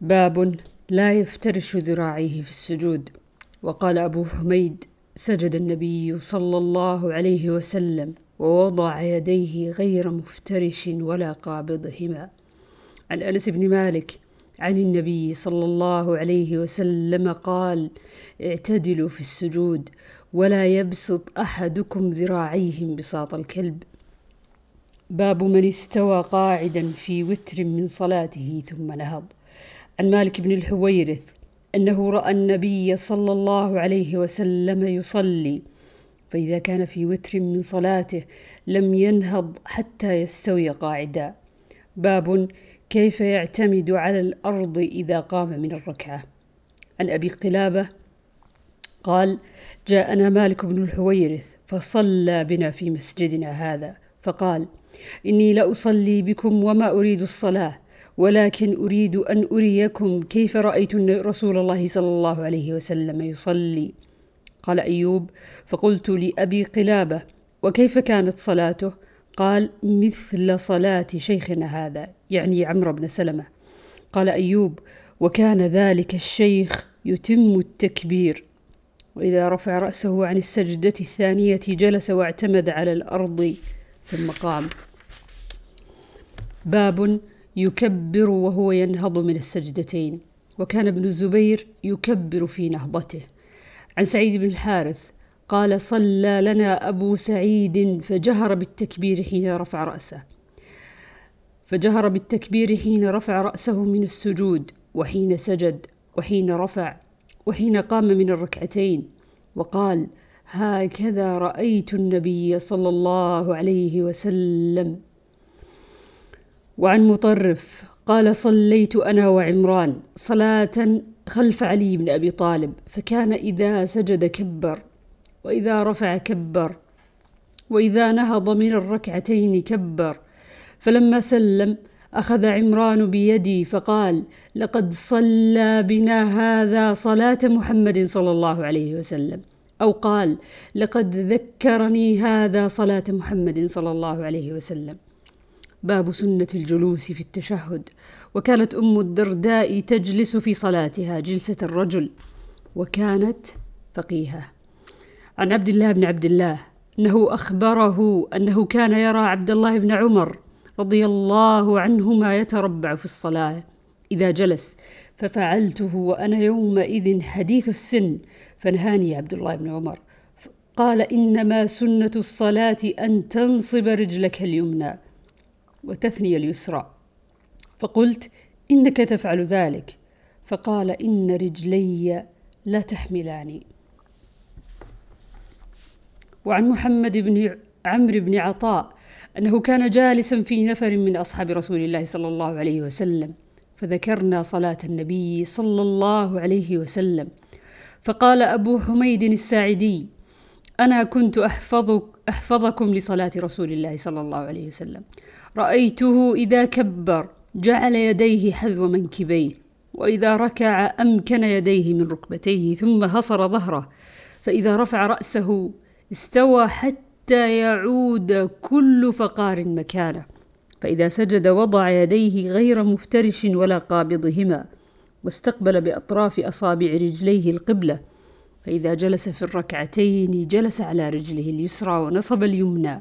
باب لا يفترش ذراعيه في السجود. وقال أبو حميد سجد النبي صلى الله عليه وسلم ووضع يديه غير مفترش ولا قابضهما. عن أنس بن مالك عن النبي صلى الله عليه وسلم قال اعتدلوا في السجود ولا يبسط أحدكم ذراعيه بساط الكلب. باب من استوى قاعدا في وتر من صلاته ثم نهض. عن مالك بن الحويرث أنه رأى النبي صلى الله عليه وسلم يصلي فإذا كان في وتر من صلاته لم ينهض حتى يستوي قاعدا. باب كيف يعتمد على الأرض إذا قام من الركعة؟ عن أبي قلابة قال جاءنا مالك بن الحويرث فصلى بنا في مسجدنا هذا فقال إني لأصلي بكم وما أريد الصلاة ولكن أريد أن أريكم كيف رأيت رسول الله صلى الله عليه وسلم يصلي؟ قال أيوب فقلت لأبي قلابة وكيف كانت صلاته؟ قال مثل صلاة شيخنا هذا يعني عمرو بن سلمة. قال أيوب وكان ذلك الشيخ يتم التكبير. وإذا رفع رأسه عن السجدة الثانية جلس واعتمد على الأرض ثم قام. باب يكبر وهو ينهض من السجدتين. وكان ابن الزبير يكبر في نهضته. عن سعيد بن الحارث قال صلى لنا أبو سعيد فجهر بالتكبير حين رفع رأسه. فجهر بالتكبير حين رفع رأسه من السجود وحين سجد وحين رفع وحين قام من الركعتين. وقال هكذا رأيت النبي صلى الله عليه وسلم وعن مطرف قال صليت أنا وعمران صلاة خلف علي بن أبي طالب فكان إذا سجد كبر وإذا رفع كبر وإذا نهض من الركعتين كبر. فلما سلم أخذ عمران بيدي فقال لقد صلى بنا هذا صلاة محمد صلى الله عليه وسلم. أو قال لقد ذكرني هذا صلاة محمد صلى الله عليه وسلم. باب سنة الجلوس في التشهد وكانت أم الدرداء تجلس في صلاتها جلسة الرجل وكانت فقيهة. عن عبد الله بن عبد الله أنه أخبره أنه كان يرى عبد الله بن عمر رضي الله عنهما يتربع في الصلاة إذا جلس ففعلته وأنا يومئذ حديث السن فنهاني عبد الله بن عمر. قال إنما سنة الصلاة أن تنصب رجلك اليمنى. وتثني اليسرى. فقلت إنك تفعل ذلك. فقال إن رجلي لا تحملاني. وعن محمد بن عمرو بن عطاء أنه كان جالسا في نفر من أصحاب رسول الله صلى الله عليه وسلم فذكرنا صلاة النبي صلى الله عليه وسلم. فقال أبو حميد الساعدي أنا كنت أحفظك أحفظكم لصلاة رسول الله صلى الله عليه وسلم. رأيته إذا كبر جعل يديه حذو منكبيه وإذا ركع أمكن يديه من ركبتيه ثم هصر ظهره. فإذا رفع رأسه استوى حتى يعود كل فقار مكانه. فإذا سجد وضع يديه غير مفترش ولا قابضهما واستقبل بأطراف أصابع رجليه القبلة. فإذا جلس في الركعتين جلس على رجله اليسرى ونصب اليمنى.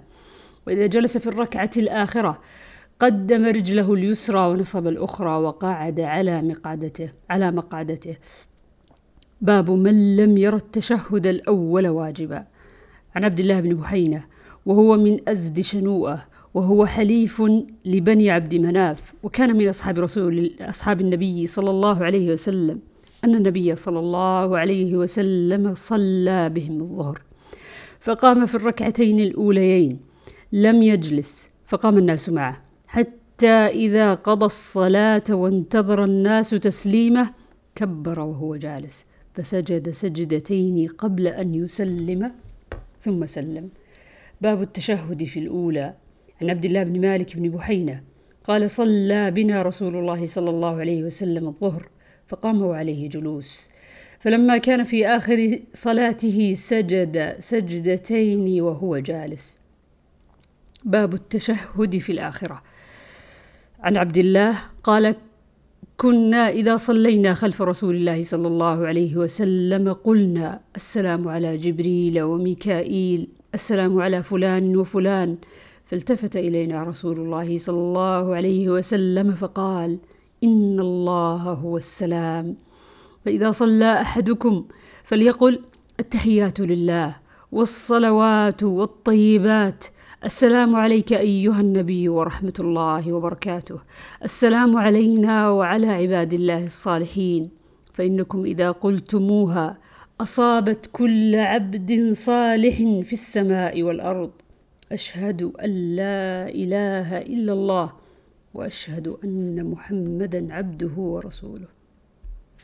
وإذا جلس في الركعة الآخرة قدم رجله اليسرى ونصب الأخرى وقعد على مقعدته على مقعدته باب من لم ير التشهد الأول واجبا. عن عبد الله بن بحينة وهو من أزد شنوءة وهو حليف لبني عبد مناف وكان من أصحاب رسول أصحاب النبي صلى الله عليه وسلم. أن النبي صلى الله عليه وسلم صلى بهم الظهر فقام في الركعتين الأوليين لم يجلس فقام الناس معه حتى إذا قضى الصلاة وانتظر الناس تسليمه كبر وهو جالس فسجد سجدتين قبل أن يسلم ثم سلم. باب التشهد في الأولى عن عبد الله بن مالك بن بحينة قال صلى بنا رسول الله صلى الله عليه وسلم الظهر. فقام وعليه جلوس. فلما كان في آخر صلاته سجد سجدتين وهو جالس. باب التشهد في الآخرة. عن عبد الله قال كنا إذا صلينا خلف رسول الله صلى الله عليه وسلم قلنا السلام على جبريل وميكائيل السلام على فلان وفلان. فالتفت إلينا رسول الله صلى الله عليه وسلم فقال إن الله هو السلام. فإذا صلى أحدكم فليقل التحيات لله والصلوات والطيبات. السلام عليك أيها النبي ورحمة الله وبركاته. السلام علينا وعلى عباد الله الصالحين. فإنكم إذا قلتموها أصابت كل عبد صالح في السماء والأرض. أشهد أن لا إله إلا الله وأشهد أن محمدا عبده ورسوله.